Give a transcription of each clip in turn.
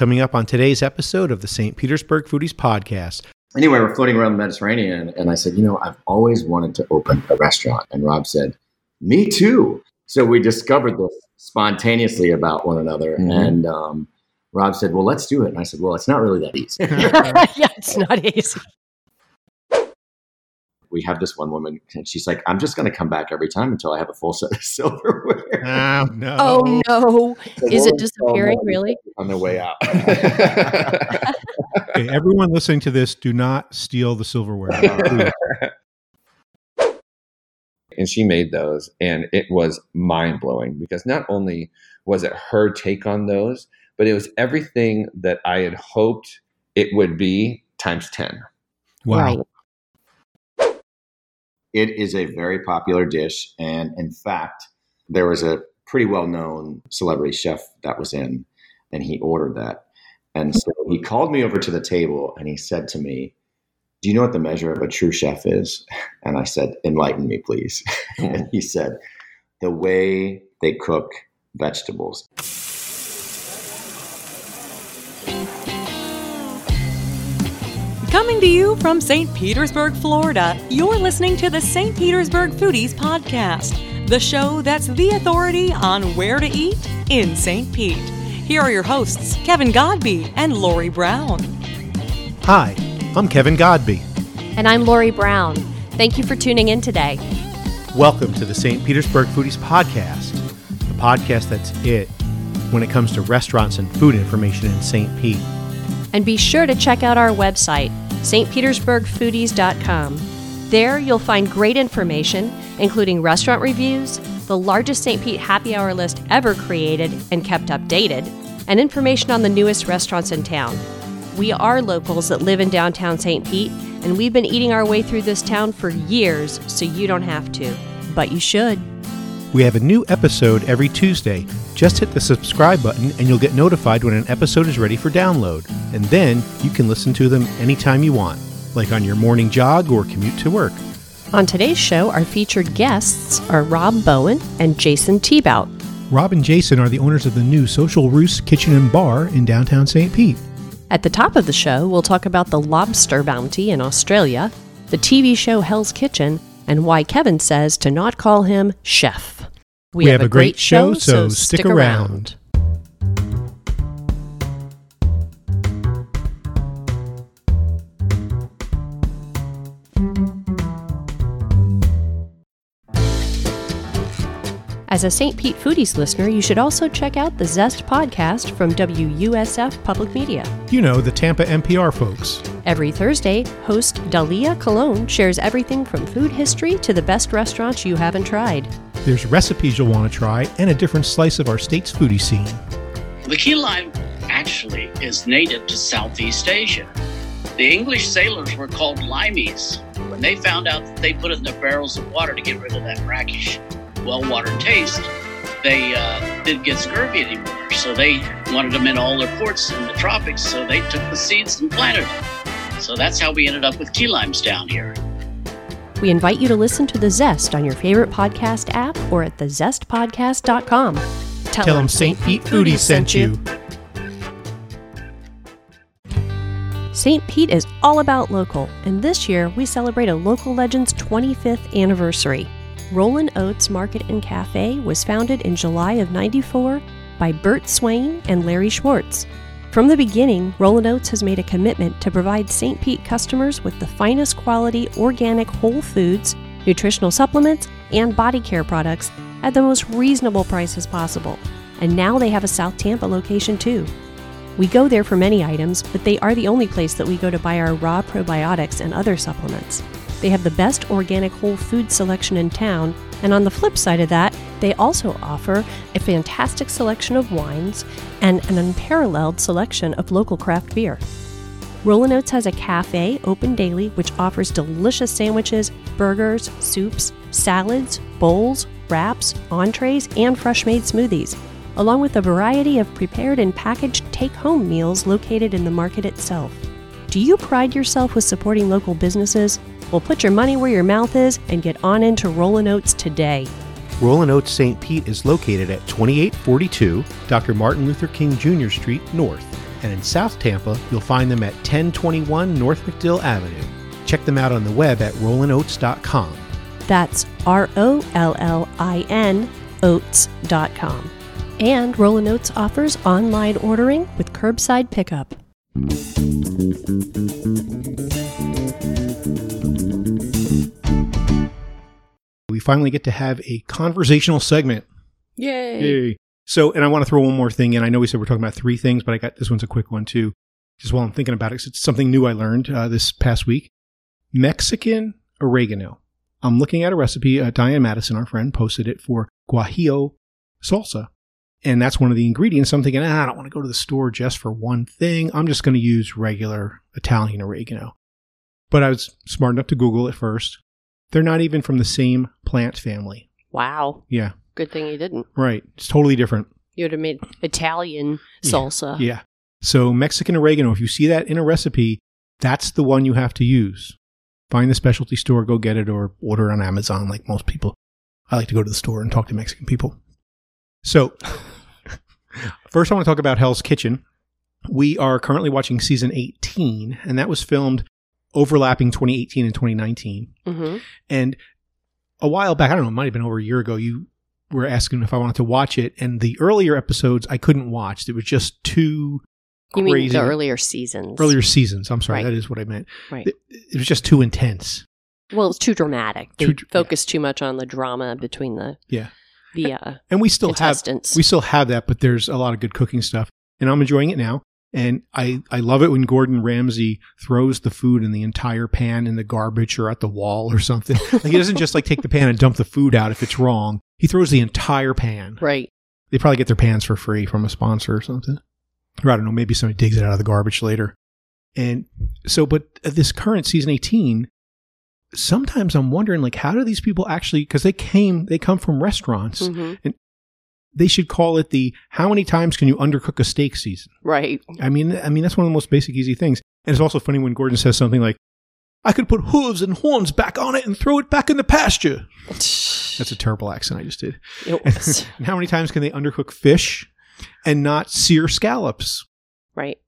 coming up on today's episode of the St. Petersburg Foodies Podcast. Anyway, we're floating around the Mediterranean, and I said, You know, I've always wanted to open a restaurant. And Rob said, Me too. So we discovered this spontaneously about one another. Mm-hmm. And um, Rob said, Well, let's do it. And I said, Well, it's not really that easy. yeah, it's not easy we have this one woman, and she's like, "I'm just going to come back every time until I have a full set of silverware." Oh no! Oh no! Is it disappearing? Really? On their way out. okay, everyone listening to this, do not steal the silverware. and she made those, and it was mind blowing because not only was it her take on those, but it was everything that I had hoped it would be times ten. Wow. Right. It is a very popular dish. And in fact, there was a pretty well known celebrity chef that was in, and he ordered that. And so he called me over to the table and he said to me, Do you know what the measure of a true chef is? And I said, Enlighten me, please. and he said, The way they cook vegetables. Coming to you from St. Petersburg, Florida, you're listening to the St. Petersburg Foodies Podcast, the show that's the authority on where to eat in St. Pete. Here are your hosts, Kevin Godby and Lori Brown. Hi, I'm Kevin Godby. And I'm Lori Brown. Thank you for tuning in today. Welcome to the St. Petersburg Foodies Podcast, the podcast that's it when it comes to restaurants and food information in St. Pete. And be sure to check out our website, stpetersburgfoodies.com. There you'll find great information, including restaurant reviews, the largest St. Pete happy hour list ever created and kept updated, and information on the newest restaurants in town. We are locals that live in downtown St. Pete, and we've been eating our way through this town for years, so you don't have to. But you should. We have a new episode every Tuesday. Just hit the subscribe button and you'll get notified when an episode is ready for download. And then you can listen to them anytime you want, like on your morning jog or commute to work. On today's show, our featured guests are Rob Bowen and Jason Tebout. Rob and Jason are the owners of the new Social Roost Kitchen and Bar in downtown St. Pete. At the top of the show, we'll talk about the lobster bounty in Australia, the TV show Hell's Kitchen, and why Kevin says to not call him chef. We, we have, have, a great, great show, so stick around. As a St. Pete Foodies listener, you should also check out the Zest podcast from WUSF Public Media. You know, the Tampa NPR folks. Every Thursday, host Dalia Colon shares everything from food history to the best restaurants you haven't tried. There's recipes you'll want to try and a different slice of our state's foodie scene. The key lime actually is native to Southeast Asia. The English sailors were called limeys when they found out that they put it in their barrels of water to get rid of that brackish, well-watered taste. They uh, didn't get scurvy anymore, so they wanted them in all their ports in the tropics. So they took the seeds and planted them. So that's how we ended up with key limes down here. We invite you to listen to The Zest on your favorite podcast app or at thezestpodcast.com. Tell, Tell them St. Pete Foodie sent you. St. Pete is all about local, and this year we celebrate a local legend's 25th anniversary. Rollin' Oats Market and Cafe was founded in July of 94 by Bert Swain and Larry Schwartz. From the beginning, Rollin' Oats has made a commitment to provide St. Pete customers with the finest quality organic whole foods, nutritional supplements, and body care products at the most reasonable prices possible. And now they have a South Tampa location too. We go there for many items, but they are the only place that we go to buy our raw probiotics and other supplements. They have the best organic whole food selection in town, and on the flip side of that, they also offer a fantastic selection of wines and an unparalleled selection of local craft beer. Rollin' Oats has a cafe open daily which offers delicious sandwiches, burgers, soups, salads, bowls, wraps, entrees, and fresh made smoothies, along with a variety of prepared and packaged take home meals located in the market itself. Do you pride yourself with supporting local businesses? Well, put your money where your mouth is and get on into Rollin' Oats today. Rollin' Oats St. Pete is located at 2842 Dr. Martin Luther King Jr. Street North. And in South Tampa, you'll find them at 1021 North MacDill Avenue. Check them out on the web at rollinoats.com. That's R O L L I N oats.com. And Rollin' Oats offers online ordering with curbside pickup. We finally get to have a conversational segment. Yay! Yay. So, and I want to throw one more thing in. I know we said we're talking about three things, but I got this one's a quick one too. Just while I'm thinking about it, it's something new I learned uh, this past week. Mexican oregano. I'm looking at a recipe. Uh, Diane Madison, our friend, posted it for guajillo salsa. And that's one of the ingredients. I'm thinking, ah, I don't want to go to the store just for one thing. I'm just going to use regular Italian oregano. But I was smart enough to Google it first. They're not even from the same plant family. Wow. Yeah, Good thing you didn't. right. It's totally different. You would have made Italian Yeah. salsa. Yeah. So Mexican oregano, if you see that in a recipe, that's the one you have to use. Find the specialty store, go get it, or order it on Amazon like most people. I like to go to the store and talk to Mexican people. So, first I want to talk about Hell's Kitchen. We are currently watching season 18, and that was filmed overlapping 2018 and 2019. hmm And a while back, I don't know, it might have been over a year ago, you were asking if I wanted to watch it. And the earlier episodes I couldn't watch. It was just too You mean the earlier seasons? earlier seasons. I'm sorry, Right. that is what I meant. Right. It, it was just too intense. Well, it's too dramatic. They Too focus too much on the drama between the Yeah. The uh, And we still have we still have that, but there's a lot of good cooking stuff. And I'm enjoying it now. And I, I love it when Gordon Ramsay throws the food in the entire pan in the garbage or at the wall or something. like he doesn't just like take the pan and dump the food out if it's wrong. He throws the entire pan. right. They probably get their pans for free from a sponsor or something. Or I don't know, maybe somebody digs it out of the garbage later. And so, but this current season 18, sometimes I'm wondering, like, how do these people actually, because they came, they come from restaurants. hmm They should call it the how many times can you undercook a steak season? Right. I mean, I mean, that's one of the most basic, easy things. And it's also funny when Gordon says something like, I could put hooves and horns back on it and throw it back in the pasture. That's a terrible accent I just did. It was. And how many times can they undercook fish and not sear scallops? right.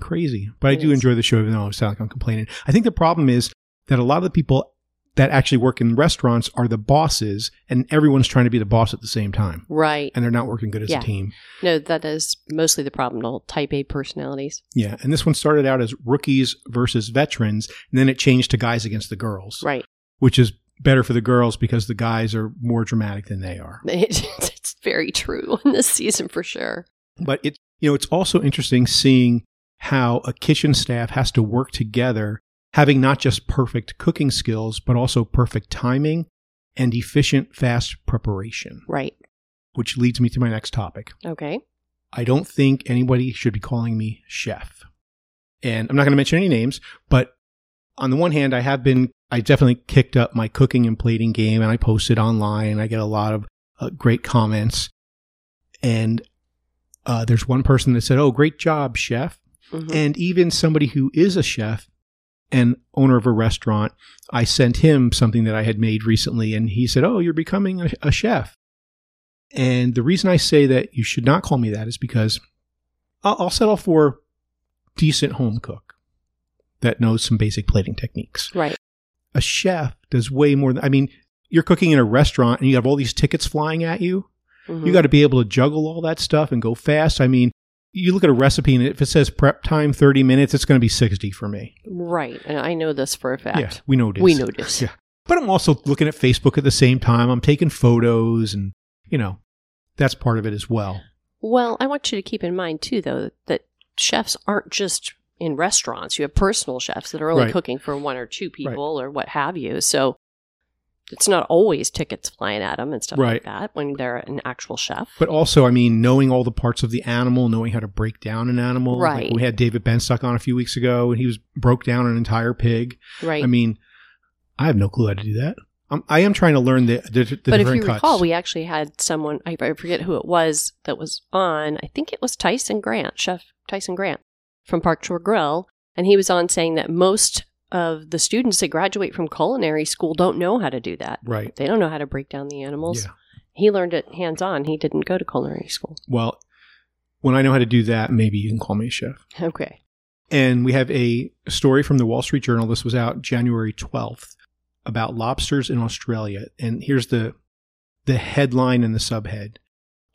Crazy. But I do is. enjoy the show, even though I sound like I'm complaining. I think the problem is that a lot of the people that actually work in restaurants are the bosses, and everyone's trying to be the boss at the same time. Right. And they're not working good as Yeah. a team. No, that is mostly the problem. Whole type A personalities. Yeah. And this one started out as rookies versus veterans, and then it changed to guys against the girls, Right. which is better for the girls because the guys are more dramatic than they are. It's very true in this season for sure. But it, you know, it's also interesting seeing how a kitchen staff has to work together, having not just perfect cooking skills, but also perfect timing and efficient, fast preparation, Right. which leads me to my next topic. Okay. I don't think anybody should be calling me chef. And I'm not going to mention any names, but on the one hand, I have been, I definitely kicked up my cooking and plating game and I post it online and I get a lot of uh, great comments. And uh, there's one person that said, Oh, great job, chef. Mhm. And even somebody who is a chef and owner of a restaurant, I sent him something that I had made recently, and he said, Oh, you're becoming a, a chef. And the reason I say that you should not call me that is because I'll, I'll settle for decent home cook that knows some basic plating techniques. Right. A chef does way more than, I mean, you're cooking in a restaurant and you have all these tickets flying at you. Mhm. You got to be able to juggle all that stuff and go fast. I mean, you look at a recipe and if it says prep time 30 minutes, it's going to be 60 for me. Right. And I know this for a fact. Yeah, we know this. We know this. Yeah. But I'm also looking at Facebook at the same time. I'm taking photos and, you know, that's part of it as well. Well, I want you to keep in mind too, though, that chefs aren't just in restaurants. You have personal chefs that are only Right. cooking for one or two people or what have you. So it's not always tickets flying at them and stuff Right. like that when they're an actual chef. But also, I mean, knowing all the parts of the animal, knowing how to break down an animal. Like, Right. we had David Benstock on a few weeks ago and he was broke down an entire pig. right. I mean, I have no clue how to do that. I'm, I am trying to learn the, the, the but if you cuts. recall, we actually had someone, I, I forget who it was, that was on, I think it was Tyson Grant, Chef Tyson Grant from Park Shore Grill. And he was on saying that most of the students that graduate from culinary school don't know how to do that. right. They don't know how to break down the animals. Yeah. He learned it hands on. He didn't go to culinary school. Well, When I know how to do that, maybe you can call me a chef. Okay. And we have a story from the Wall Street Journal. This was out January 12th about lobsters in Australia. And here's the the headline and the subhead.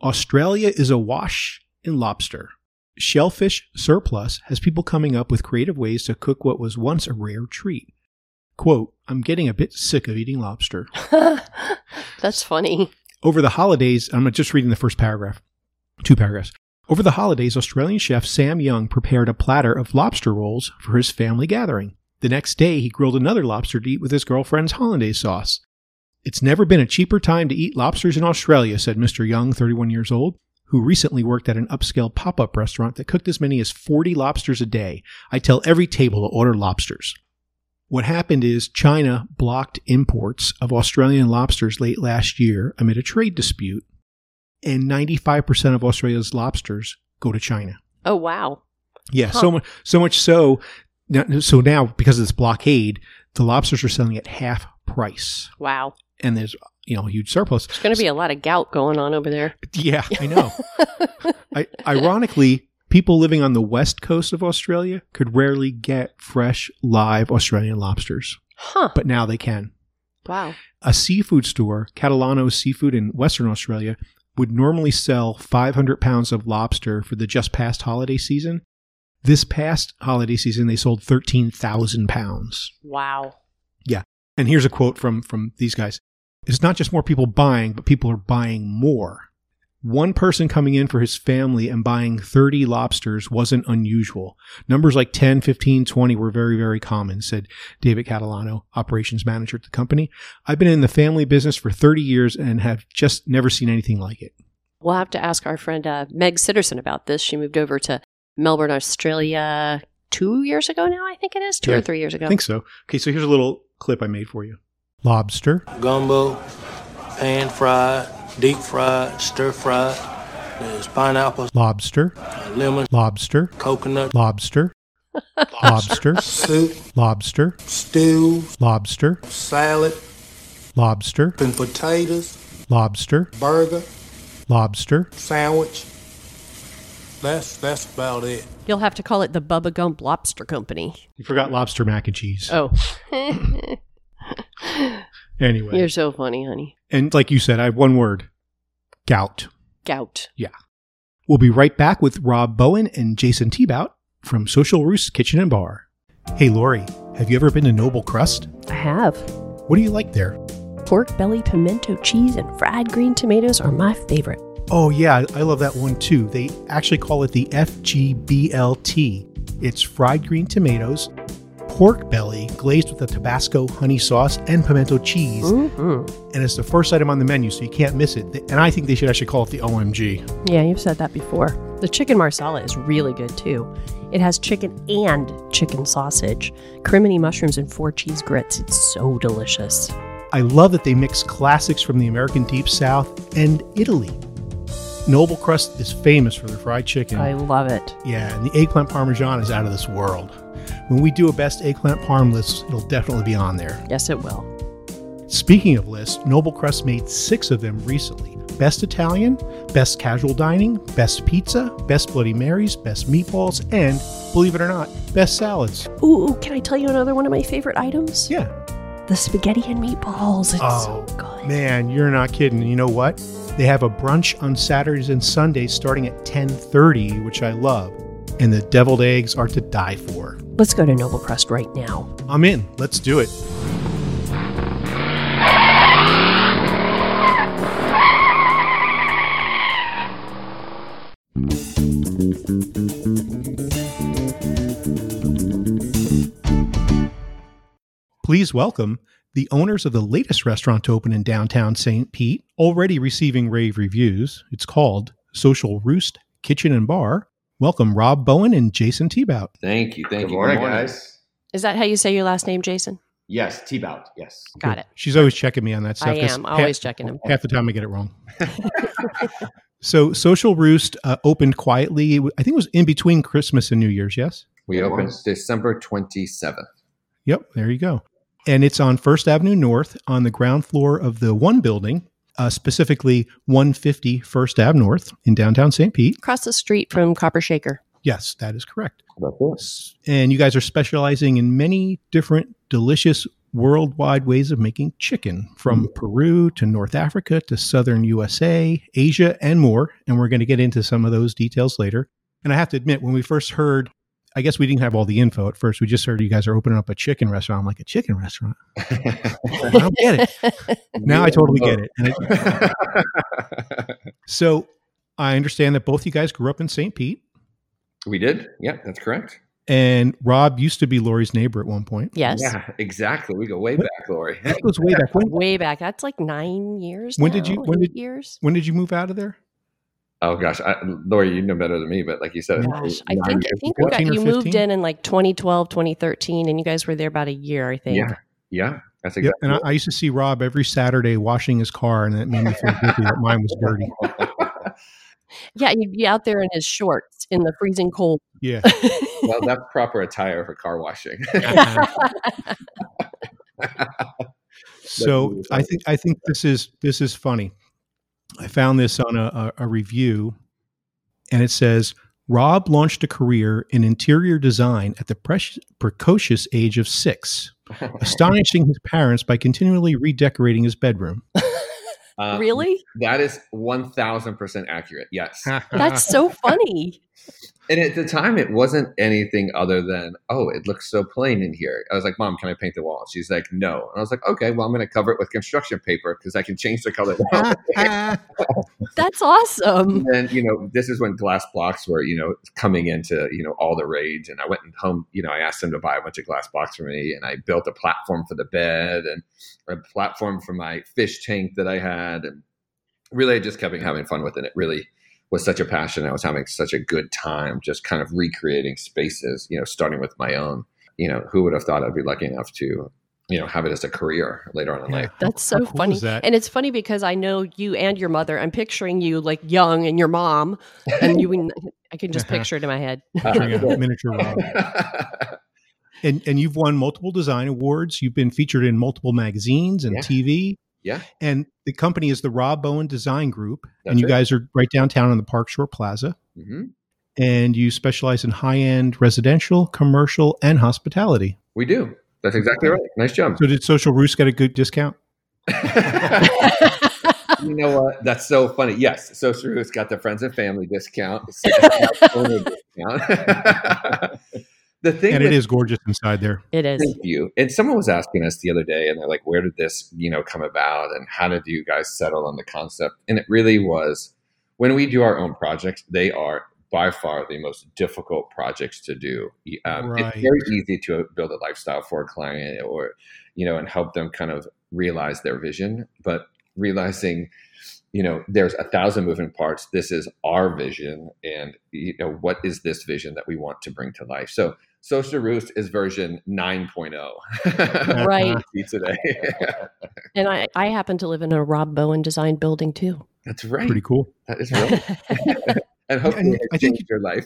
Australia is awash in lobster. Shellfish surplus has people coming up with creative ways to cook what was once a rare treat. Quote, I'm getting a bit sick of eating lobster. That's funny. Over the holidays, I'm just reading the first paragraph, two paragraphs. Over the holidays, Australian chef Sam Young prepared a platter of lobster rolls for his family gathering. The next day, he grilled another lobster to eat with his girlfriend's hollandaise sauce. It's never been a cheaper time to eat lobsters in Australia, said Mr. Young, 31 years old, who recently worked at an upscale pop up restaurant that cooked as many as 40 lobsters a day. I tell every table to order lobsters. What happened is China blocked imports of Australian lobsters late last year amid a trade dispute, and 95% of Australia's lobsters go to China. Oh wow. Yeah, Huh. so much, so much so. Now, so now, because of this blockade, the lobsters are selling at half price, Wow. and there's you know a huge surplus. There's going to be a lot of gout going on over there. Yeah, I know. I, ironically, people living on the west coast of Australia could rarely get fresh, live Australian lobsters, Huh. but now they can. Wow. A seafood store, Catalano Seafood in Western Australia, would normally sell 500 pounds of lobster for the just past holiday season. This past holiday season, they sold 13,000 pounds. Wow. Yeah. And here's a quote from from these guys. It's not just more people buying, but people are buying more. One person coming in for his family and buying 30 lobsters wasn't unusual. Numbers like 10, 15, 20 were very, very common, said David Catalano, operations manager at the company. I've been in the family business for 30 years and have just never seen anything like it. We'll have to ask our friend uh, Meg Sitterson about this. She moved over to Melbourne, Australia two years ago now, I think it is. Two Yeah, or three years ago. I think so. Okay, so here's a little clip I made for you. Lobster, gumbo, pan fried, deep fried, stir fried. There's pineapple, lobster, lemon, lobster, coconut, lobster, lobster, soup, lobster, stew, lobster, salad, lobster, and potatoes, lobster, burger, lobster. sandwich. That's that's about it. You'll have to call it the Bubba Gump Lobster Company. You forgot lobster mac and cheese. Oh. Anyway, You're so funny, honey. and like you said, I have one word gout. Gout. Yeah. We'll be right back with Rob Bowen and Jason Tebout from Social Roost Kitchen and Bar. Hey, Lori, have you ever been to Noble Crust? I have. What do you like there? Pork belly, pimento cheese, and fried green tomatoes are my favorite. Oh, yeah, I I love that one too. They actually call it the FGBLT. It's fried green tomatoes, pork belly glazed with a Tabasco honey sauce and pimento cheese. Mm-hmm. And it's the first item on the menu, so you can't miss it. And I think they should actually call it the OMG. Yeah, you've said that before. The chicken marsala is really good too. It has chicken and chicken sausage, crimini mushrooms, and four cheese grits. It's so delicious. I love that they mix classics from the American Deep South and Italy. Noble Crust is famous for their fried chicken. I love it. yeah, and the eggplant parmesan is out of this world. When we do a best eggplant parm list, it'll definitely be on there. Yes, it will. Speaking of lists, Noble Crust made six of them recently Best Italian, Best Casual Dining, Best Pizza, Best Bloody Marys, Best Meatballs, and, believe it or not, Best Salads. Ooh, can I tell you another one of my favorite items? Yeah. The spaghetti and meatballs. It's Oh, so good. Man, you're not kidding. You know what? They have a brunch on Saturdays and Sundays starting at 10:30, which I love. And the deviled eggs are to die for. Let's go to Noble Crust right now. I'm in. Let's do it. Please welcome the owners of the latest restaurant to open in downtown St. Pete, already receiving rave reviews. It's called Social Roost Kitchen and Bar. Welcome, Rob Bowen and Jason Tebout. Thank you. Thank Good you. morning, guys. Is that how you say your last name, Jason? Yes, T-bout. Yes. Got it. She's always checking me on that stuff. I am half- always checking him. Half the time I get it wrong. so Social Roost uh, opened quietly. I think it was in between Christmas and New Year's. Yes. We It opened was. December 27th. Yep. There you go. And it's on First Avenue North on the ground floor of the one building. Uh, specifically 150 First Ave North in downtown St. Pete. Across the street from Copper Shaker. Yes, that is correct. That's it. And you guys are specializing in many different delicious worldwide ways of making chicken from Peru to North Africa to southern USA, Asia, and more. And we're going to get into some of those details later. And I have to admit, when we first heard, I guess we didn't have all the info at first. We just heard you guys are opening up a chicken restaurant. I'm like, a chicken restaurant? I don't get it. Now I totally get it. And it so I understand that both you guys grew up in St. Pete. we did. Yeah, that's correct. And Rob used to be Lori's neighbor at one point. Yes. Yeah, exactly. We go way back, Lori. That goes way back. When, Way back. That's like nine years. When did you- when did- years? when did you move out of there? Oh gosh, I, Lori, you know better than me, but like you said, Gosh, I think I think ago. got, 14 or you moved in in like 2012, 2013, and you guys were there about a year, I think. Yeah, yeah, that's Yeah, exactly. and I, I used to see Rob every Saturday washing his car, and that made me feel guilty that mine was dirty. Yeah, he'd be out there in his shorts in the freezing cold. Yeah, well, that's proper attire for car washing. so I think I think this is this is funny. I found this on a, a, a review, and it says Rob launched a career in interior design at the pre- precocious age of six, astonishing his parents by continually redecorating his bedroom. Uh, really? That is one thousand percent accurate. Yes, That's so funny. And at the time, it wasn't anything other than, oh, it looks so plain in here. I was like, Mom, can I paint the wall? She's like, No. And I was like, Okay, well, I'm going to cover it with construction paper because I can change the color. That's awesome. And you know, this is when glass blocks were, you know, coming into, you know, all the rage. And I went and home, you know, I asked them to buy a bunch of glass blocks for me and I built a platform for the bed and a platform for my fish tank that I had. And really I just kept having fun with it. It really was such a passion. I was having such a good time just kind of recreating spaces, you know, starting with my own. You know, who would have thought I'd be lucky enough to, you know, have it as a career later on in life. That's so cool funny. that? And it's funny because I know you and your mother. I'm picturing you like young and your mom, and you. I can just picture it in my head. Miniature Rob. And and you've won multiple design awards. You've been featured in multiple magazines and Yeah. TV. Yeah. And the company is the Rob Bowen Design Group, That's and you right. guys are right downtown on the Park Shore Plaza. hmm And you specialize in high end residential, commercial, and hospitality. We do. That's exactly right. Nice job. So did Social Roost get a good discount? you know what? That's so funny. Yes, Social Roost got the friends and family discount. owner discount. The thing And with it is gorgeous inside there. It is. Thank you. And someone was asking us the other day, and they're like, "Where did this, you know, come about? And how did you guys settle on the concept?" And it really was when we do our own projects; they are by far the most difficult projects to do. Um, Right. It's very easy to build a lifestyle for a client, or you know, and help them kind of realize their vision. But realizing, you know, there's a thousand moving parts. This is our vision, and you know, what is this vision that we want to bring to life? So. Social Roost is version 9.0. Right. Today. And I, I happen to live in a Rob Bowen design building too. That's right. Pretty cool. That is real. and hopefully and it I has think- changed your life.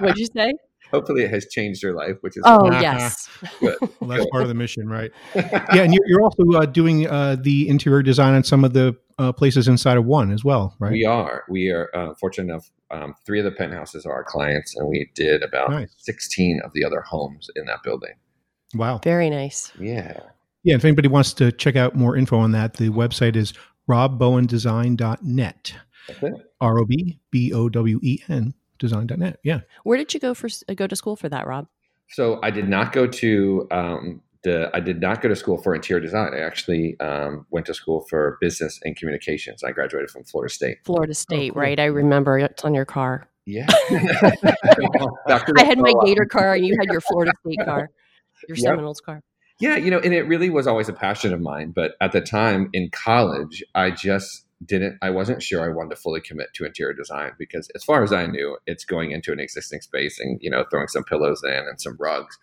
What'd you say? hopefully it has changed your life, which is Oh, yes. Well, that's part of the mission, right? Yeah, and you're, you're also uh, doing uh, the interior design on some of the uh, places inside of one as well, right? We are. We are uh, fortunate enough. Um, three of the penthouses are our clients, and we did about Nice. 16 of the other homes in that building. Wow. Very nice. Yeah. Yeah, if anybody wants to check out more info on that, the website is robbowendesign.net. That's it. R O B B O W E N design.net. Yeah. Where did you go for uh, go to school for that, Rob? So I did not go to um, the. I did not go to school for interior design. I actually um, went to school for business and communications. I graduated from Florida State. Florida State, cool. right? I remember it's on your car. Yeah. I had my Gator car, and you had your Florida State car, your Yep. Seminoles car. Yeah, you know, and it really was always a passion of mine. But at the time in college, I just didn't, I wasn't sure I wanted to fully commit to interior design because, as far as I knew, it's going into an existing space and, you know, throwing some pillows in and some rugs.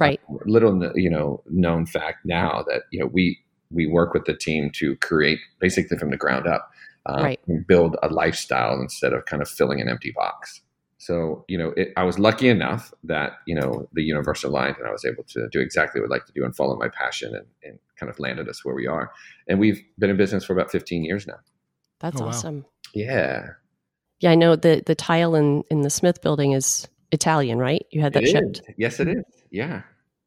Right. Little, you know, known fact now that, you know, we, we work with the team to create basically from the ground up, um, Right. and build a lifestyle instead of kind of filling an empty box. So, you know, it, I was lucky enough that, you know, the universe aligned and I was able to do exactly what I'd like to do and follow my passion and, and kind of landed us where we are. And we've been in business for about 15 years now. That's Oh, wow. awesome. Yeah. Yeah, I know the the tile in in the Smith building is Italian, right? You had that It shipped. is. Yes, it is. Yeah.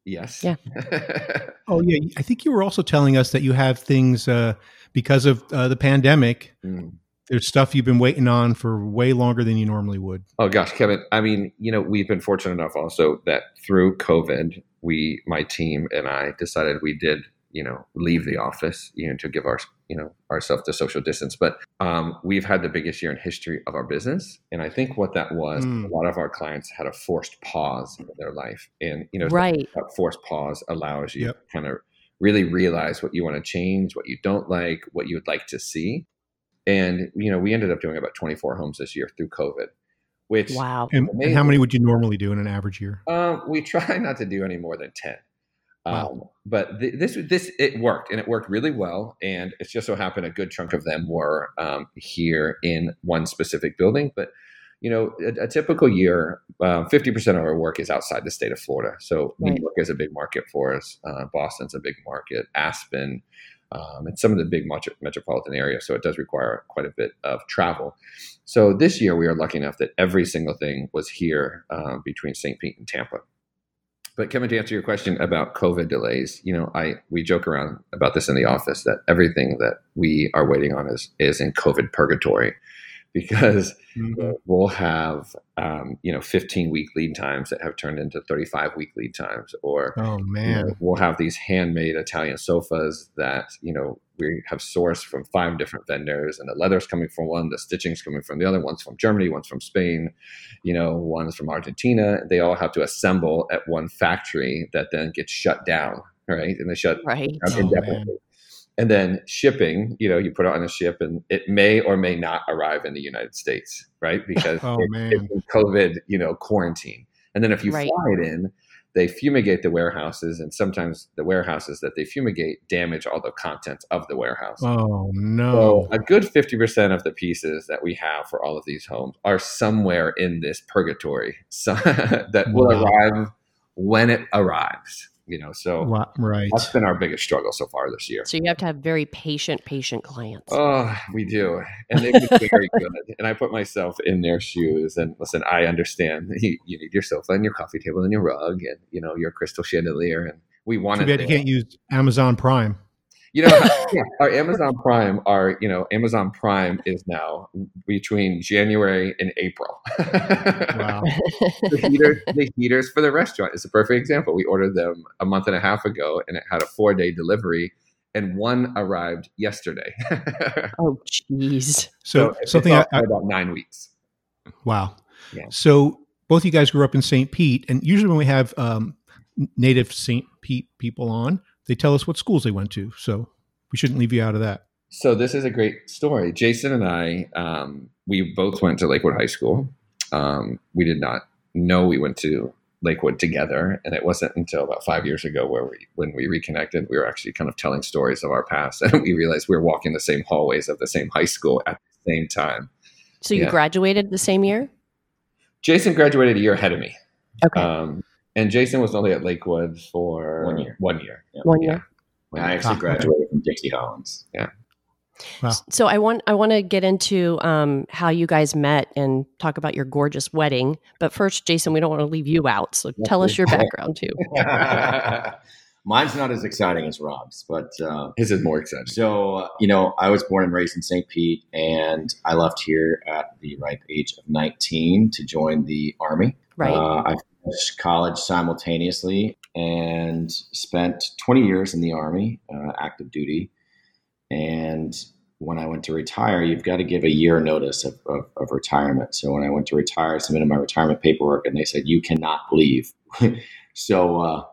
Yes. Yeah. Oh yeah, I think you were also telling us that you have things uh, because of uh, the pandemic. Mm. There's stuff you've been waiting on for way longer than you normally would. Oh gosh, Kevin. I mean, you know, we've been fortunate enough also that through COVID, we, my team and I decided we did, you know, leave the office, you know, to give our, you know, ourselves the social distance. But um, we've had the biggest year in history of our business, and I think what that was, Mm. a lot of our clients had a forced pause in their life, and you know, Right. that forced pause allows you Yep. to kind of really realize what you want to change, what you don't like, what you would like to see. And you know, we ended up doing about 24 homes this year through COVID, which Wow. And, and how many would you normally do in an average year? um, we try not to do any more than 10. Um, but th- this this it worked and it worked really well and it's just so happened a good chunk of them were um, here in one specific building but you know a, a typical year uh, 50% of our work is outside the state of florida. So Right. new york is a big market for us uh, boston's a big market aspen um, and some of the big metro- metropolitan areas so it does require quite a bit of travel. So this year we are lucky enough that every single thing was here uh, between st pete and tampa but Kevin, to answer your question about COVID delays, you know, I we joke around about this in the office that everything that we are waiting on is is in COVID purgatory, because we'll have um, you know 15 week lead times that have turned into 35 week lead times, or Oh you man, know, we'll have these handmade Italian sofas that you know we have sourced from five different vendors, and the leather's coming from one, the stitching's coming from the other. One's from Germany, one's from Spain, you know, one's from Argentina. They all have to assemble at one factory that then gets shut down, right? And they shut Right. down Oh, indefinitely. And then shipping, you know, you put it on a ship, and it may or may not arrive in the United States, right? Because Oh, it- man. it's in COVID, you know, quarantine. And then if you Right. fly it in, they fumigate the warehouses, and sometimes the warehouses that they fumigate damage all the contents of the warehouse. oh So no, a good 50% of the pieces that we have for all of these homes are somewhere in this purgatory so, that will Wow. arrive when it arrives. You know, so right? that's been our biggest struggle so far this year. So you have to have very patient, patient clients. Oh, we do. And they've been very good. And I put myself in their shoes. And listen, I understand you, you need your sofa and your coffee table and your rug and, you know, your crystal chandelier. And we want Too it bad you can't use Amazon Prime. You know, yeah, our Amazon Prime, our you know, Amazon Prime is now between January and April. Wow. the, heater, the heaters for the restaurant is a perfect example. We ordered them a month and a half ago, and it had a four day delivery, and one arrived yesterday. oh, jeez. So, it's something I, off by about nine weeks. Wow. Yeah. So both you guys grew up in St. Pete, and usually when we have um, native St. Pete people on, they tell us what schools they went to. So we shouldn't leave you out of that. So this is a great story. Jason and I, um, we both went to Lakewood High School. Um, we did not know we went to Lakewood together, and it wasn't until about five years ago where we, when we reconnected, we were actually kind of telling stories of our past, and we realized we were walking the same hallways of the same high school at the same time. So you Yeah. graduated the same year? Jason graduated a year ahead of me, Okay. um, and Jason was only at Lakewood for One year. One year. One yeah. year. I actually Ah, graduated from Dixie Hollins. Wow. So I want I want to get into um, how you guys met and talk about your gorgeous wedding. But first, Jason, we don't want to leave you out. So tell us your background too. Mine's not as exciting as Rob's, but uh, His is more exciting. So, uh, you know, I was born and raised in St. Pete, and I left here at the ripe age of 19 to join the Army. Right. Uh, I finished college simultaneously and spent 20 years in the Army, uh, active duty. And when I went to retire, you've got to give a year notice of, of, of retirement. So when I went to retire, I submitted my retirement paperwork, and they said, You cannot leave. so, uh,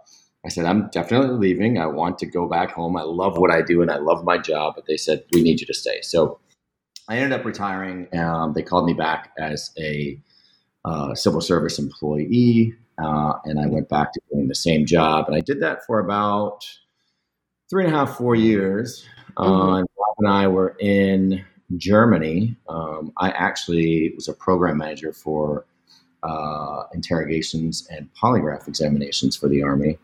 I said, I'm definitely leaving. I want to go back home. I love what I do and I love my job. But they said, we need you to stay. So I ended up retiring. Um, they called me back as a uh, civil service employee. Uh, and I went back to doing the same job. And I did that for about three and a half, four years. Uh, and Rob and I were in Germany. Um, I actually was a program manager for uh, interrogations and polygraph examinations for the Army.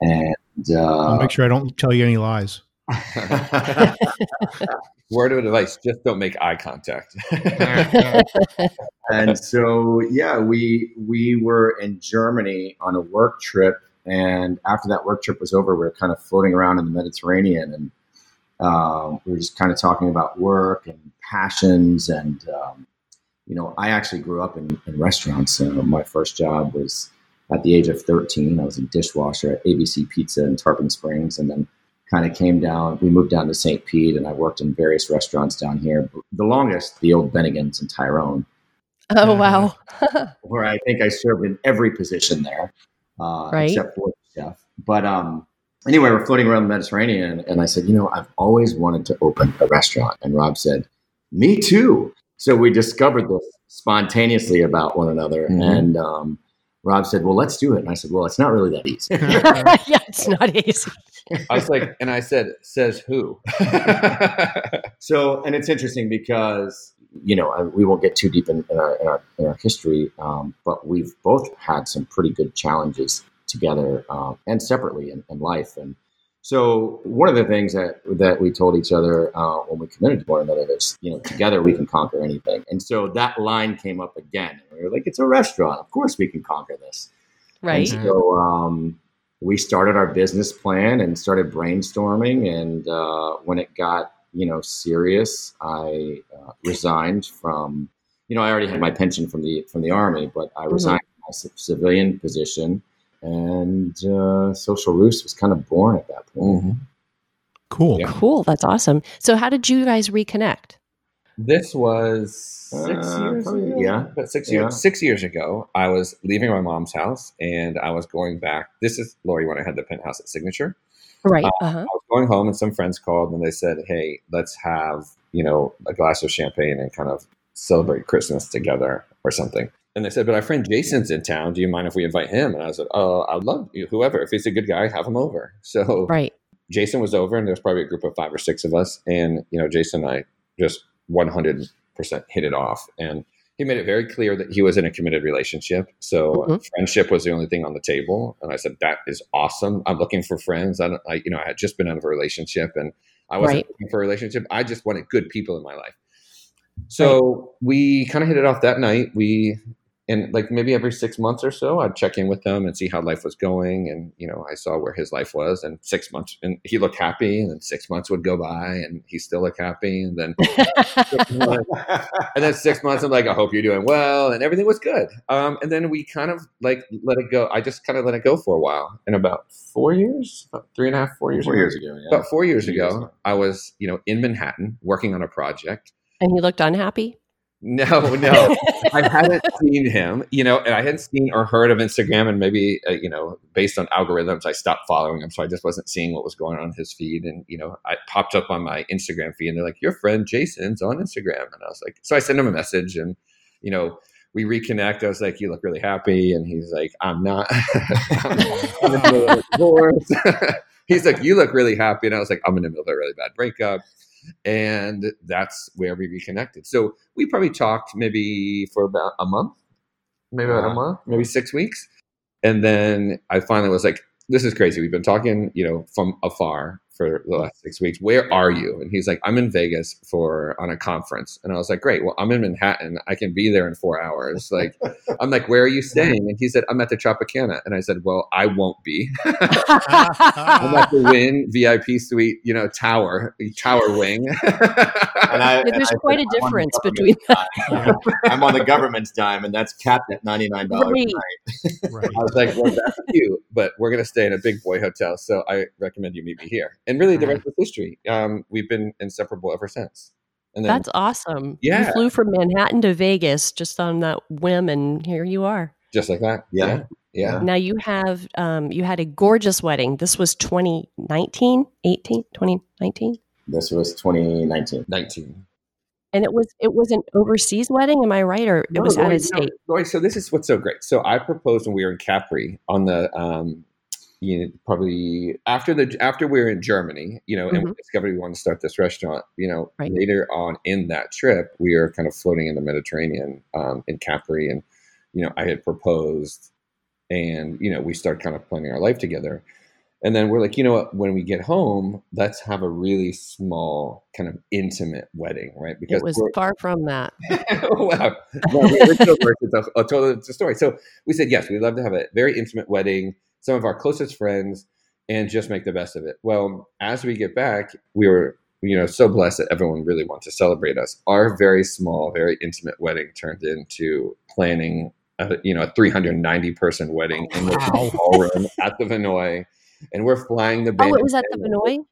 And uh, I'll make sure I don't tell you any lies. Word of advice: just don't make eye contact. and so yeah, we we were in Germany on a work trip, and after that work trip was over, we were kind of floating around in the Mediterranean, and um, we were just kind of talking about work and passions, and um, you know, I actually grew up in, in restaurants. Uh, my first job was at the age of 13. I was a dishwasher at ABC Pizza in Tarpon Springs, and then kind of came down. We moved down to St. Pete, and I worked in various restaurants down here. The longest, the old Bennigan's in Tyrone. Oh wow! where I think I served in every position there, uh, right. except for chef. But um, anyway, we're floating around the Mediterranean, and I said, you know, I've always wanted to open a restaurant. And Rob said, me too. So we discovered this spontaneously about one another, Mhm. and um, Rob said, "Well, let's do it." And I said, "Well, it's not really that easy." yeah, it's not easy. I was like, and I said, "Says who?" So, and it's interesting because you know I, we won't get too deep in, in, our, in our in our history, um, but we've both had some pretty good challenges together um, and separately in, in life. And so, one of the things that that we told each other uh, when we committed to one another is, you know, together we can conquer anything. And so that line came up again. We were like, "It's a restaurant. Of course, we can conquer this." Right. And so um, we started our business plan and started brainstorming. And uh, when it got you know serious, I uh, resigned from. You know, I already had my pension from the from the army, but I resigned from my ci- civilian position, and uh, Social Roost was kind of born at that point. Mhm. Cool. Yeah. Cool. That's awesome. So, how did you guys reconnect? This was six Uh, years probably, ago. yeah. But six Yeah. years six years ago, I was leaving my mom's house and I was going back. This is Lori when I had the penthouse at Signature. Right. Uh, Uh huh. I was going home and some friends called and they said, Hey, let's have, you know, a glass of champagne and kind of celebrate Christmas together or something. And they said, But our friend Jason's in town. Do you mind if we invite him? And I was like, Oh, I'd love you, whoever. If he's a good guy, have him over. So Right. Jason was over, and there was probably a group of five or six of us. And you know, Jason and I just 100% hit it off. And he made it very clear that he was in a committed relationship. So Mhm. friendship was the only thing on the table. And I said, "That is awesome. I'm looking for friends. I, don't, I you know, I had just been out of a relationship, and I wasn't Right. looking for a relationship. I just wanted good people in my life." So we kind of hit it off that night. We and like maybe every six months or so, I'd check in with them and see how life was going. And you know, I saw where his life was, and six months, and he looked happy. And then six months would go by, and he still looked happy. And then, and then six months, I'm like, I hope you're doing well, and everything was good. Um, and then we kind of like let it go. I just kind of let it go for a while. And about four years, about three and a half, four years, Four ago, years ago, yeah. about four years Two years ago, ago. I was you know in Manhattan working on a project. and he looked unhappy. No, no, I hadn't seen him, you know, and I hadn't seen or heard of Instagram, and maybe uh, you know, based on algorithms, I stopped following him, so I just wasn't seeing what was going on in his feed, and you know, I popped up on my Instagram feed, and they're like, "Your friend Jason's on Instagram," and I was like, so I sent him a message, and you know, we reconnect. I was like, "You look really happy," and he's like, "I'm not." I'm in the middle of a divorce. he's like, "You look really happy," and I was like, "I'm in the middle of a really bad breakup." And that's where we reconnected. So we probably talked maybe for about a month, maybe about a month, maybe six weeks, and then I finally was like, "This is crazy. We've been talking, you know, from afar for the last six weeks. Where are you?" And he's like, "I'm in Vegas for on a conference," and I was like, "Great. Well, I'm in Manhattan. I can be there in four hours." Like, I'm like, "Where are you staying?" And he said, "I'm at the Tropicana," and I said, "Well, I won't be." I'm at the Wynn VIP Suite, you know, tower, tower wing. And I- Yeah, there's I quite said, a "I'm on the difference between dime." I'm on the government's dime, and that's capped at ninety nine dollars Right. Right. I was like, well, that's cute, but we're going to stay in a big boy hotel. So I recommend you meet me here. And really, the rest is history. Um, we've been inseparable ever since. And then, That's awesome. Yeah. You flew from Manhattan to Vegas just on that whim, and here you are. just like that. Yeah. Yeah. Yeah. Now you have um, you had a gorgeous wedding. This was 2019, 18, 2019, This was 2019. 19. and it was it was an overseas wedding. Am I right, or it No, was out Lori, of state? No, so this is what's so great. So I proposed when we were in Capri on the, um, you know, probably after the after we were in Germany, you know, and we discovered we wanted to start this restaurant. You know, Right. later on in that trip, we were kind of floating in the Mediterranean um, in Capri, and you know, I had proposed and, you know, we start kind of planning our life together. And then we're like, you know what, when we get home, let's have a really small, kind of intimate wedding, right? Because it was far from that. wow. Well, it's a, a total it's a story. So we said, yes, we'd love to have a very intimate wedding, some of our closest friends, and just make the best of it. Well, as we get back, we were you know so blessed that everyone really wants to celebrate us. Our very small, very intimate wedding turned into planning, a, you know, a 390 person wedding in the wow. ballroom at the Vinoy, and we're flying the. Oh, it was at the Vinoy.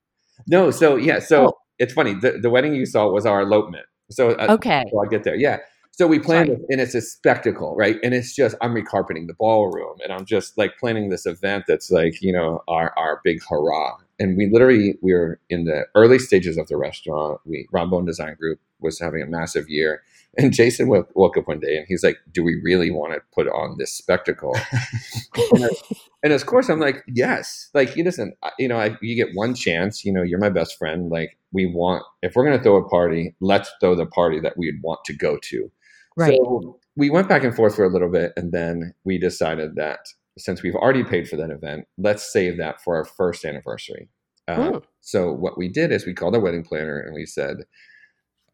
No, so yeah, so oh. it's funny. The, the wedding you saw was our elopement. So uh, okay, so I'll get there. Yeah. So we planned it, and it's a spectacle, right? And it's just I'm recarpeting the ballroom, and I'm just like planning this event that's like you know our our big hurrah and we literally we were in the early stages of the restaurant. We Bowen Design Group was having a massive year, and Jason woke, woke up one day and he's like, "Do we really want to put on this spectacle?" and, I, and, of course, I'm like, "Yes." Like, you listen, you know, I, you get one chance. You know, you're my best friend. Like, we want if we're going to throw a party, let's throw the party that we'd want to go to. Right. So we went back and forth for a little bit, and then we decided that since we've already paid for that event, let's save that for our first anniversary. Uh, oh. So what we did is we called our wedding planner and we said,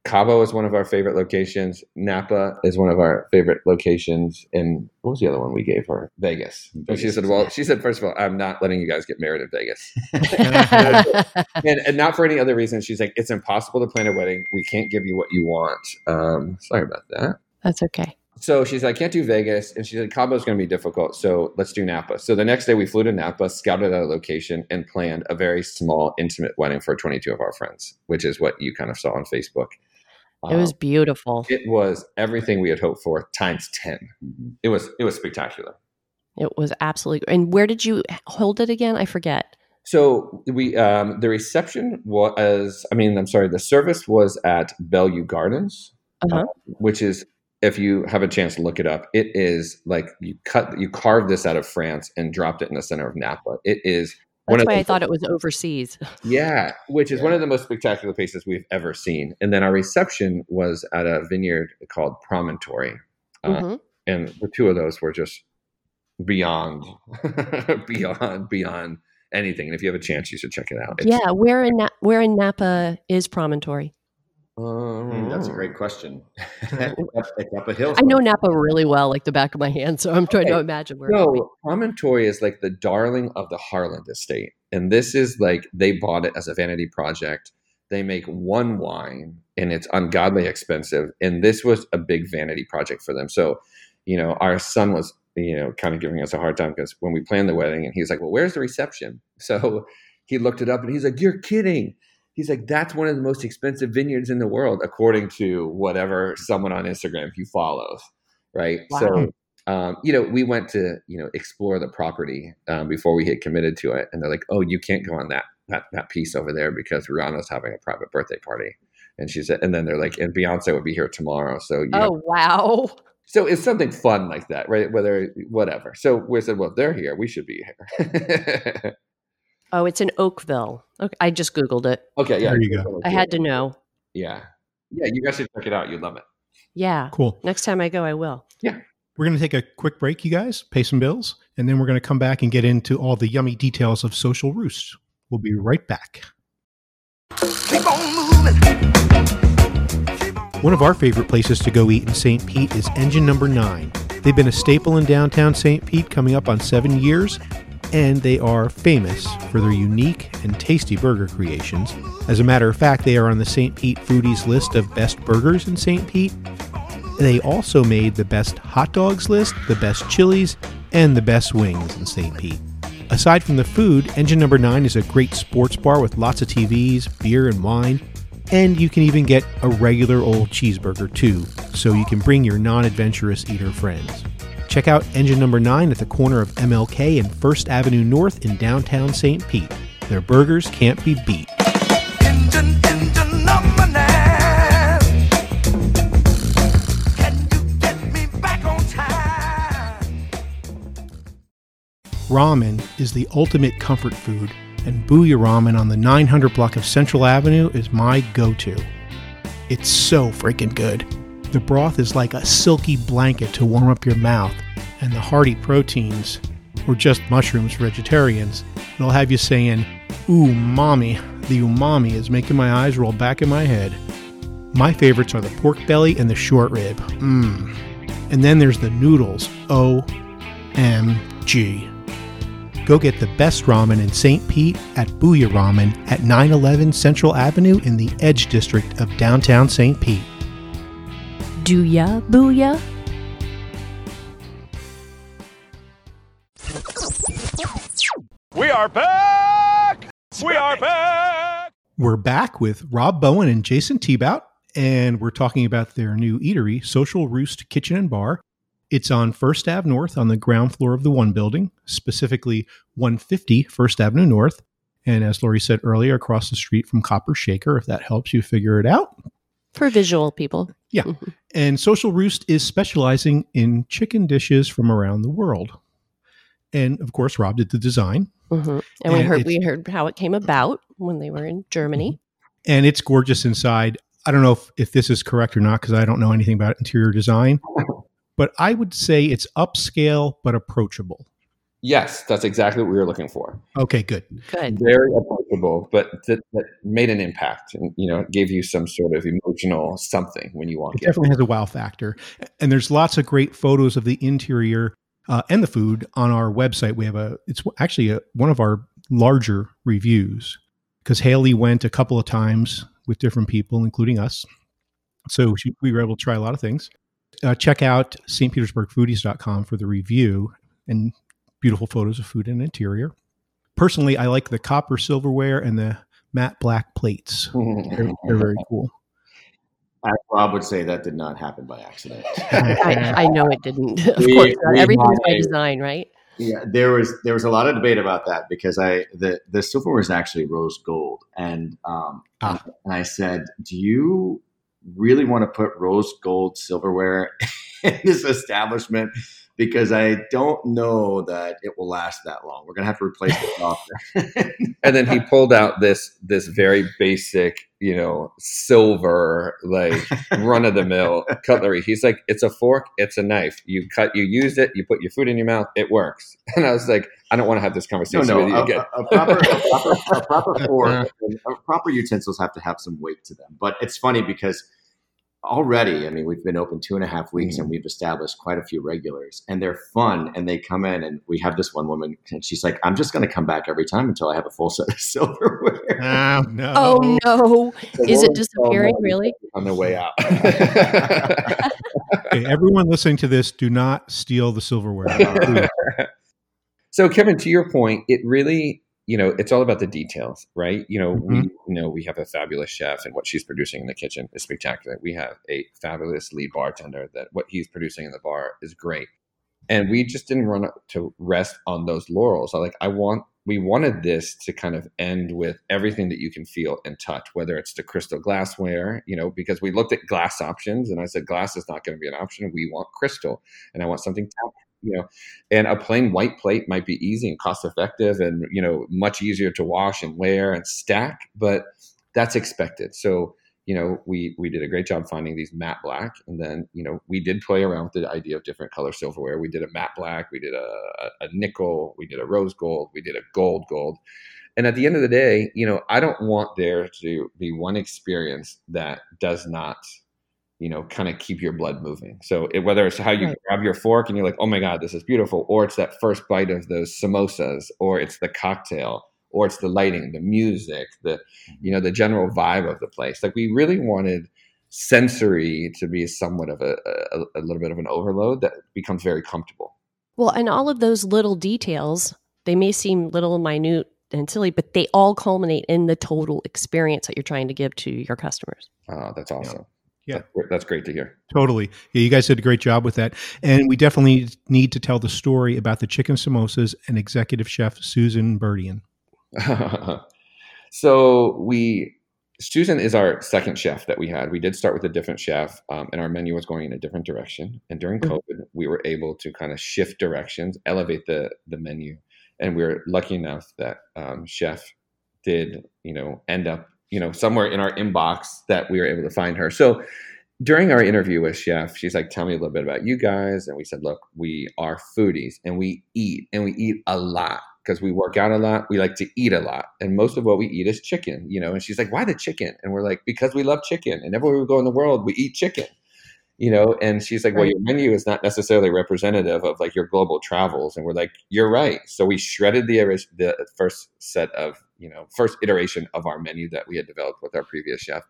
Cabo is one of our favorite locations. Napa is one of our favorite locations. And what was the other one we gave her? Vegas. Vegas. And she said, Well, she said, first of all, I'm not letting you guys get married in Vegas. and, and, not for any other reason. She's like, It's impossible to plan a wedding. We can't give you what you want. Um, sorry about that. That's okay so she's like, I can't do Vegas. And she said, Cabo's going to be difficult. So let's do Napa. So the next day we flew to Napa, scouted out a location, and planned a very small, intimate wedding for 22 of our friends, which is what you kind of saw on Facebook. It was um, beautiful. It was everything we had hoped for times 10. Mm-hmm. It was, it was spectacular. It was absolutely. And where did you hold it again? I forget. So we, um, the reception was, I mean, I'm sorry, the service was at Beaulieu Gardens, uh-huh. uh, which is if you have a chance to look it up, it is like you cut, you carved this out of France and dropped it in the center of Napa. It is. That's why the, I thought it was overseas. Yeah, which is yeah. one of the most spectacular places we've ever seen. And then our reception was at a vineyard called Promontory, uh, mm-hmm. and the two of those were just beyond, beyond, beyond anything. And if you have a chance, you should check it out. It's, yeah, where in Na- where in Napa is Promontory? Mm, that's a great question. up a hill. I know Napa really well, like the back of my hand, so I'm trying okay. to imagine where. No, Promontory is like the darling of the Harlan estate, and this is like they bought it as a vanity project. They make one wine, and it's ungodly expensive. And this was a big vanity project for them. So, you know, our son was, you know, kind of giving us a hard time because when we planned the wedding, and he's like, "Well, where's the reception?" So he looked it up, and he's like, "You're kidding." He's like, that's one of the most expensive vineyards in the world, according to whatever someone on Instagram you follows. Right. Wow. So, um, you know, we went to, you know, explore the property um, before we had committed to it. And they're like, oh, you can't go on that, that, that piece over there because Rihanna's having a private birthday party. And she said, and then they're like, and Beyonce would be here tomorrow. So, you oh, know, wow. So it's something fun like that, right? Whether, whatever. So we said, well, they're here. We should be here. Oh, it's in Oakville. Okay, I just googled it. Okay, yeah, there you go. I had to know. Yeah, yeah, you guys should check it out. You'd love it. Yeah, cool. Next time I go, I will. Yeah. We're going to take a quick break, you guys, pay some bills, and then we're going to come back and get into all the yummy details of Social Roost. We'll be right back. One of our favorite places to go eat in St. Pete is Engine Number 9. They've been a staple in downtown St. Pete coming up on seven years, and they are famous for their unique and tasty burger creations. As a matter of fact, they are on the St. Pete Foodies list of best burgers in St. Pete. They also made the best hot dogs list, the best chilies, and the best wings in St. Pete. Aside from the food, Engine Number 9 is a great sports bar with lots of TVs, beer, and wine. And you can even get a regular old cheeseburger too, so you can bring your non adventurous eater friends. Check out engine number 9 at the corner of MLK and First Avenue North in downtown St. Pete. Their burgers can't be beat. Engine, engine number nine. Ramen is the ultimate comfort food, and Booyah Ramen on the 900 block of Central Avenue is my go to. It's so freaking good. The broth is like a silky blanket to warm up your mouth, and the hearty proteins, or just mushrooms for vegetarians, it'll have you saying, Ooh, mommy. The umami is making my eyes roll back in my head. My favorites are the pork belly and the short rib. Mmm. And then there's the noodles. O-M-G. Go get the best ramen in St. Pete at Booyah Ramen at 911 Central Avenue in the Edge District of downtown St. Pete. Do ya, booyah? We are back! We are back! We're back with Rob Bowen and Jason Tebout, and we're talking about their new eatery, Social Roost Kitchen and Bar. It's on First Ave North on the ground floor of the One building, specifically 150 First Avenue North. And as Lori said earlier, across the street from Copper Shaker, if that helps you figure it out. For visual people. Yeah. And Social Roost is specializing in chicken dishes from around the world. And of course, Rob did the design. hmm And we heard we heard how it came about when they were in Germany. and it's gorgeous inside. I don't know if, if this is correct or not because I don't know anything about interior design, but I would say it's upscale but approachable. Yes, that's exactly what we were looking for. Okay, good. Good. Very approachable, but that, that made an impact, and you know, it gave you some sort of emotional something when you walk It in. definitely has a wow factor. And there's lots of great photos of the interior uh, and the food on our website. We have a, it's actually a, one of our larger reviews because Haley went a couple of times with different people, including us. So she, we were able to try a lot of things. Uh, check out stpetersburgfoodies.com for the review and beautiful photos of food and interior. Personally, I like the copper silverware and the matte black plates. They're, they're very cool. As Rob would say, that did not happen by accident. I, I know it didn't. Of We- course, not we everything's by design, right? Yeah, there was there was a lot of debate about that because I the the silverware is actually rose gold, and um, Ah. and I said, do you really want to put rose gold silverware in this establishment? Because I don't know that it will last that long. We're gonna have to replace it often. and then he pulled out this this very basic, you know, silver like run of the mill cutlery. He's like, it's a fork, it's a knife. You cut, you use it, you put your food in your mouth, it works. And I was like, I don't want to have this conversation no, with you a, again. a, a proper, a proper, a proper fork, and a proper utensils have to have some weight to them. But it's funny because already, I mean, we've been open two and a half weeks and mm-hmm. we've established quite a few regulars, and they're fun. And they come in, and we have this one woman, and she's like, "I'm just going to come back every time until I have a full set of silverware." Oh, no. Oh no! So Is it disappearing? install Really? on the way out? Okay, everyone listening to this, do not steal the silverware. So Kevin, to your point, it really, you know, it's all about the details, right? You know, we you know we have a fabulous chef, and what she's producing in the kitchen is spectacular. We have a fabulous lead bartender that what he's producing in the bar is great, and we just didn't run to rest on those laurels. I like, I want. We wanted this to kind of end with everything that you can feel and touch, whether it's the crystal glassware, you know, because we looked at glass options and I said, glass is not going to be an option. We want crystal and I want something you know and a plain white plate might be easy and cost effective and you know much easier to wash and wear and stack but that's expected. So you know we we did a great job finding these matte black and then you know we did play around with the idea of different color silverware. We did a matte black we did a, a, nickel we did a rose gold we did a gold gold. And at the end of the day you know i don't want there to be one experience that does not you know, kind of keep your blood moving. So it, whether it's how you Right. grab your fork and you're like, oh my God, this is beautiful, or it's that first bite of those samosas, or it's the cocktail, or it's the lighting, the music, the, mm-hmm. you know, the general vibe of the place. Like we really wanted sensory to be somewhat of a, a, a little bit of an overload that becomes very comfortable. Well, and all of those little details, they may seem little minute and silly, but they all culminate in the total experience that you're trying to give to your customers. Oh, that's awesome. Yeah. That- that's great to hear. Totally. Yeah, you guys did a great job with that. And we definitely need to tell the story about the chicken samosas and executive chef Susan Burdian. so we Susan is our second chef that we had. We did start with a different chef, um, and our menu was going in a different direction. And during Mhm. COVID, we were able to kind of shift directions, elevate the the menu, and we are lucky enough that um, chef did you know end up you know somewhere in our inbox that we were able to find her. So during our interview with Chef, she's like, "Tell me a little bit about you guys." And we said, "Look, we are foodies, and we eat, and we eat a lot because we work out a lot. We like to eat a lot, and most of what we eat is chicken, you know." And she's like, "Why the chicken?" And we're like, "Because we love chicken, and everywhere we go in the world, we eat chicken." You know, and she's like, "Well, your menu is not necessarily representative of like your global travels." And we're like, "You're right." So we shredded the the first set of you know first iteration of our menu that we had developed with our previous chef,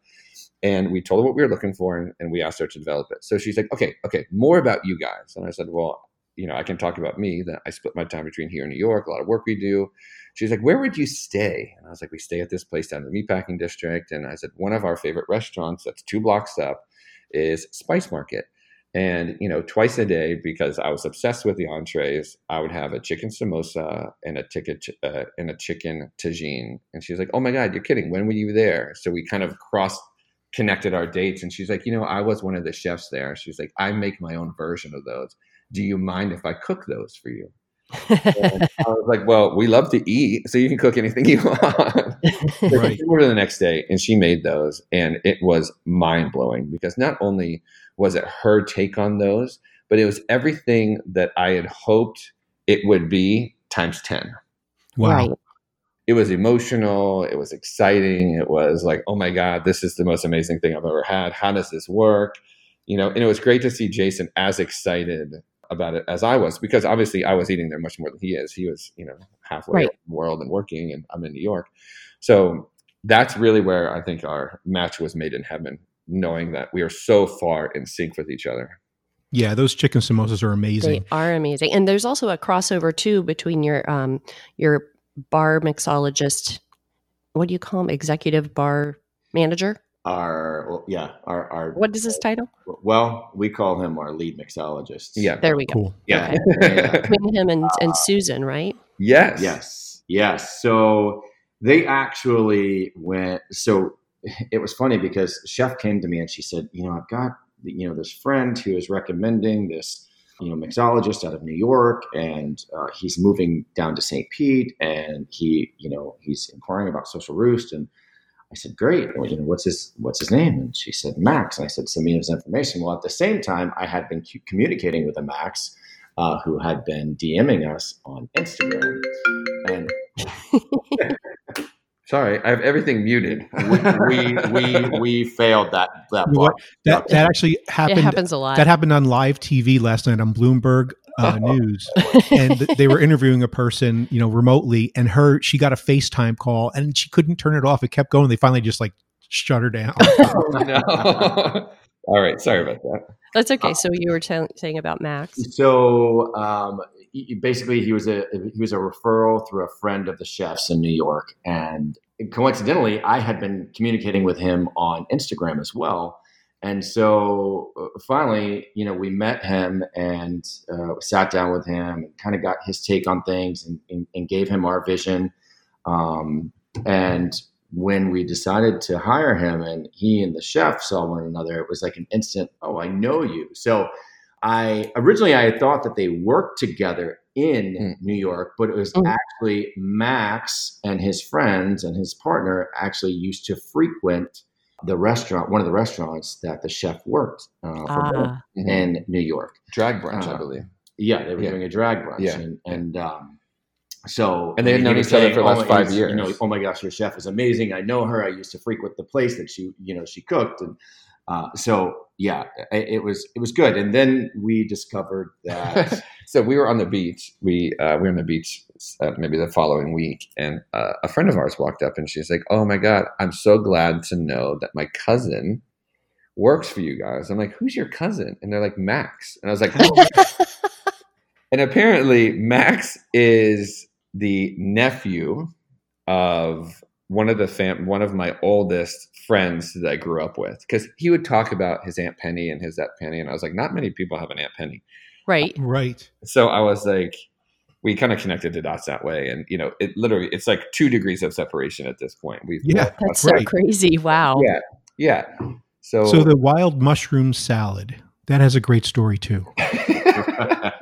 and we told her what we were looking for, and, and we asked her to develop it. So she's like, "Okay, okay, more about you guys." And I said, "Well." You know, I can talk about me. That I split my time between here and New York. A lot of work we do. She's like, "Where would you stay?" And I was like, "We stay at this place down in the meatpacking district." And I said, "One of our favorite restaurants that's two blocks up is Spice Market." And you know, twice a day because I was obsessed with the entrees, I would have a chicken samosa and a ticket uh, and a chicken tagine. And she's like, "Oh my god, you're kidding! When were you there?" So we kind of cross connected our dates, and she's like, "You know, I was one of the chefs there." She's like, "I make my own version of those. Do you mind if I cook those for you?" And I was like, "Well, we love to eat, so you can cook anything you want." So Right. she came over the next day and she made those, and it was mind blowing because not only was it her take on those, but it was everything that I had hoped it would be times 10. Wow. Right. It was emotional, it was exciting, it was like, oh my God, this is the most amazing thing I've ever had. How does this work? You know, and it was great to see Jason as excited about it as I was because obviously I was eating there much more than he is. He was, you know, halfway Right. the world and working, and I'm in New York. So that's really where I think our match was made in heaven, knowing that we are so far in sync with each other. Yeah, those chicken samosas are amazing. They are amazing, and there's also a crossover too between your um your bar mixologist. What do you call him? Executive bar manager. Our well, yeah, our our What is his title? well, we call him our lead mixologist. Yeah. There we go. Cool. Yeah. Yeah. Between him and, and Susan, right? yes. Yes, yes. So they actually went. So it was funny because Chef came to me and she said, "You know, I've got you know this friend who is recommending this." You know, mixologist out of New York, and uh, he's moving down to St. Pete, and he, you know, he's inquiring about Social Roost, and I said, "Great. Well, you know, what's his what's his name?" And she said, "Max." And I said, "Send me his information." Well, at the same time, I had been communicating with a Max, uh, who had been DMing us on Instagram, and Sorry, I have everything muted. we we we, we failed that that You know what? part. That that actually happened. it happens a lot. That happened on live TV last night on Bloomberg uh, News, and they were interviewing a person, you know, remotely, and her she got a FaceTime call, and she couldn't turn it off. It kept going. They finally just like shut her down. no. All right. Sorry about that. That's okay. So you were tell saying about Max. So um, he- basically, he was a he was a referral through a friend of the chefs in New York, and coincidentally, I had been communicating with him on Instagram as well. And so uh, finally, you know, we met him and uh, sat down with him and kind of got his take on things and, and, and gave him our vision. Um, and when we decided to hire him and he and the chef saw one another, it was like an instant, oh, I know you. So I originally I had thought that they worked together in Mm. New York, but it was Mm. actually Max and his friends and his partner actually used to frequent the restaurant, one of the restaurants that the chef worked uh, for Ah, in New York. Drag brunch, I Uh, believe. Yeah, they were Yeah. doing a drag brunch, Yeah. and, and um, so And they had known was each other for the last oh, five he's- You know, years. oh my gosh, your chef is amazing. I know her. I used to frequent the place that she, you know, she cooked, and uh, so yeah, it, it was it was good. And then we discovered that so we were on the beach. We uh, we were on the beach uh, maybe the following week, and uh, a friend of ours walked up and she's like, "Oh my god, I'm so glad to know that my cousin works for you guys." I'm like, "Who's your cousin?" And they're like, "Max." And I was like, and apparently Max is the nephew of one of the fam- one of my oldest friends that I grew up with because he would talk about his aunt Penny and his aunt Penny, and I was like, not many people have an aunt Penny. right. Uh, right. So I was like, we kind of connected the dots that way, and you know, it literally it's like two degrees of separation at this point. We've Yeah, That's so Right. crazy. Wow. yeah, yeah. So, So the wild mushroom salad that has a great story too. I,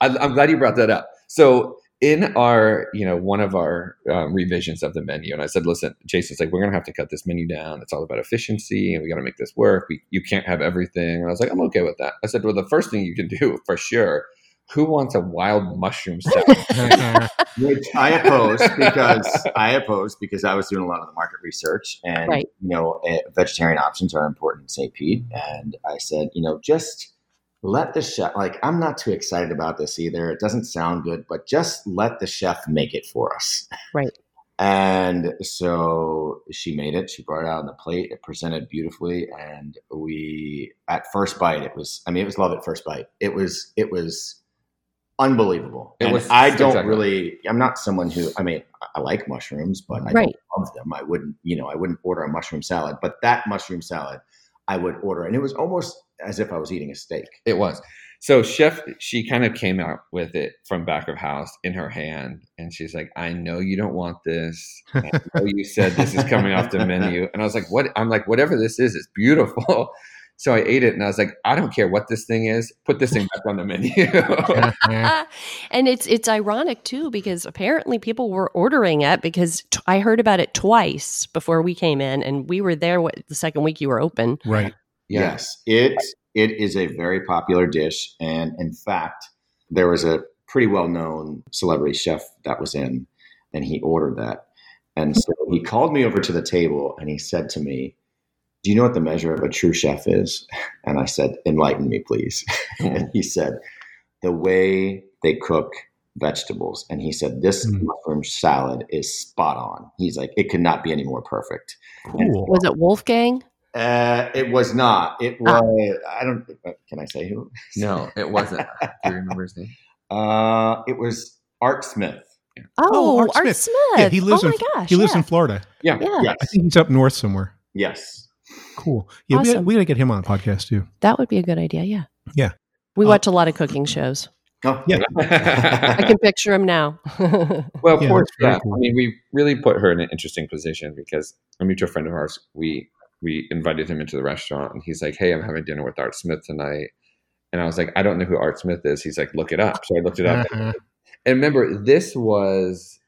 I'm glad you brought that up. So in our, you know, one of our um, revisions of the menu, and I said, listen, Jason's like, we're going to have to cut this menu down. It's all about efficiency, and we got to make this work. We, you can't have everything. And I was like, I'm okay with that. I said, well, the first thing you can do for sure. Who wants a wild mushroom salad? which I opposed because I opposed because I was doing a lot of the market research, and Right. you know, eh, vegetarian options are important in St. Pete. And I said, you know, just let the chef. Like, I'm not too excited about this either. It doesn't sound good, but just let the chef make it for us. Right. And so she made it. She brought it out on the plate. It presented beautifully, and we at first bite, it was. I mean, it was love at first bite. It was. It was unbelievable. It and was- I don't exactly. really. I'm not someone who. I mean, I- I like mushrooms, but I Right. don't love them. I wouldn't. You know, I wouldn't order a mushroom salad. But that mushroom salad, I would order, and it was almost as if I was eating a steak. It was. So chef, she kind of came out with it from back of house in her hand, and she's like, "I know you don't want this. I know you said this is coming off the menu." And I was like, "What?" I'm like, "Whatever this is, it's beautiful." So I ate it, and I was like, "I don't care what this thing is. Put this thing back on the menu." and it's it's ironic too because apparently people were ordering it because t- I heard about it twice before we came in, and we were there what, the second week you were open. Right. Yes, it it is a very popular dish, and in fact, there was a pretty well known celebrity chef that was in, and he ordered that, and so he called me over to the table and he said to me, "Do you know what the measure of a true chef is?" And I said, "Enlighten me, please." and he said, "The way they cook." Vegetables, and he said, This Mm. mushroom salad is spot on. He's like, It could not be any more perfect. Cool. Was it Wolfgang? Uh, it was not. It Ah. was. I don't. Can I say who? no, it wasn't. Do you remember his name? Uh, it was Art Smith. Oh, Art Art, Smith. Smith. Yeah, he lives oh in my gosh, he lives yeah. in Florida. yeah. Yes. I think he's up north somewhere. Yes. Cool. Yeah, we, Awesome. we got to get him on the podcast too. That would be a good idea. Yeah. Yeah. We Uh, watch a lot of cooking shows. Oh, Yeah. I can picture him now. Well, Yeah, poor that's very Steph. cool. I mean, we really put her in an interesting position because a mutual friend of ours, we we invited him into the restaurant, and he's like, "Hey, I'm having dinner with Art Smith tonight," and I was like, "I don't know who Art Smith is." He's like, "Look it up." So I looked it up, Uh-huh. and remember, this was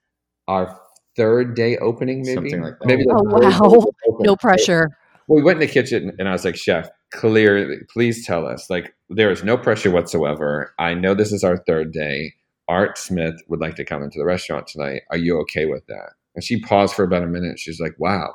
our third day opening, maybe Something like that. Maybe Oh, wow. no pressure. We went in the kitchen and I was like, Chef, clearly, please tell us. Like, there is no pressure whatsoever. I know this is our third day. Art Smith would like to come into the restaurant tonight. Are you okay with that? And she paused for about a minute. She's like, Wow,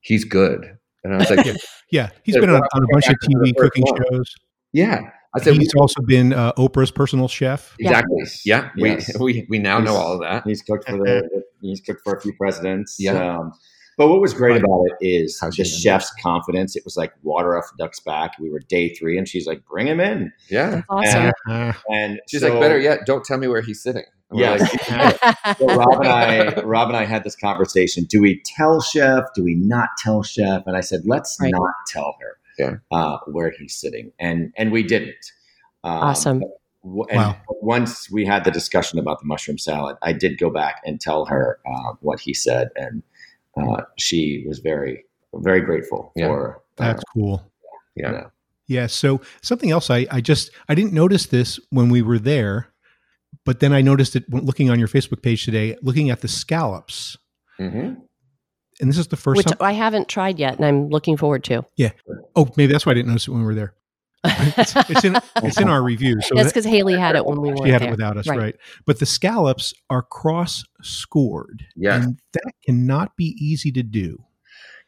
he's good. And I was like, Yeah, he's been on, on a bunch of back to the TV cooking one. shows. Yeah. I said, He's also been uh, Oprah's personal chef. Exactly. Yes. Yeah. Yes. We, we we now know all of that. He's cooked for the. He's cooked for a few presidents. Yeah. Um, but what was great about it is How'd the you end chef's confidence. It was like water off a duck's back. We were day three, and she's like, "Bring him in." Yeah. That's awesome. Uh, And She's so- like, better yet, don't tell me where he's sitting. And we're like, so Rob and I, Rob and I had this conversation. Do we tell Chef? Do we not tell Chef? And I said, let's Right. not tell her Yeah. uh, where he's sitting, and and we didn't. Um, Awesome. w- And Wow. once we had the discussion about the mushroom salad, I did go back and tell her uh, what he said, and uh, she was very very grateful Yeah. for. uh, that's cool. yeah. Yeah. Yeah. So something else, I, I just I didn't notice this when we were there, but then I noticed it when looking on your Facebook page today, looking at the scallops, hmm and this is the first Which time. I haven't tried yet, and I'm looking forward to. Yeah. Oh, maybe that's why I didn't notice it when we were there. It's, it's in it's in our review. So That's that- because Haley had it when we weren't she had there. it without us, Right. right. But the scallops are cross scored. Yes. And that cannot be easy to do.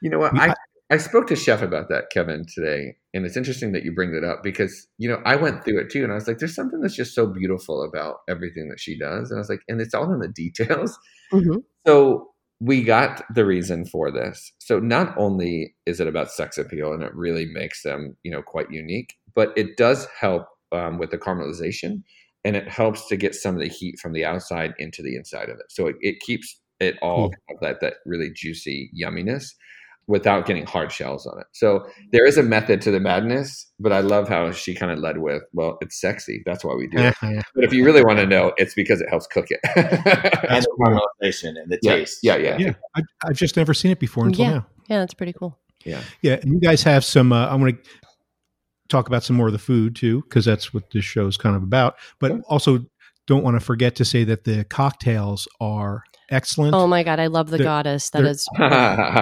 You know what? We- I, I spoke to Chef about that, Kevin, today. And it's interesting that you bring that up because, you know, I went through it too. And I was like, there's something that's just so beautiful about everything that she does. And I was like, and it's all in the details. Mhm. So we got the reason for this. So not only is it about sex appeal and it really makes them, you know, quite unique, but it does help um, with the caramelization and it helps to get some of the heat from the outside into the inside of it. So it, it keeps it all Cool. kind of that, that really juicy yumminess without getting hard shells on it. So there is a method to the madness, but I love how she kind of led with, well, it's sexy. That's why we do it. But if you really want to know, it's because it helps cook it. and the caramelization and the yeah, taste. yeah, yeah. yeah, I, I've just never seen it before until Yeah. now. Yeah, that's pretty cool. Yeah, Yeah. and you guys have some. Uh, I want to talk about some more of the food too, because that's what this show is kind of about. But also don't want to forget to say that the cocktails are excellent. Oh my god, I love the They're- goddess. That is they're-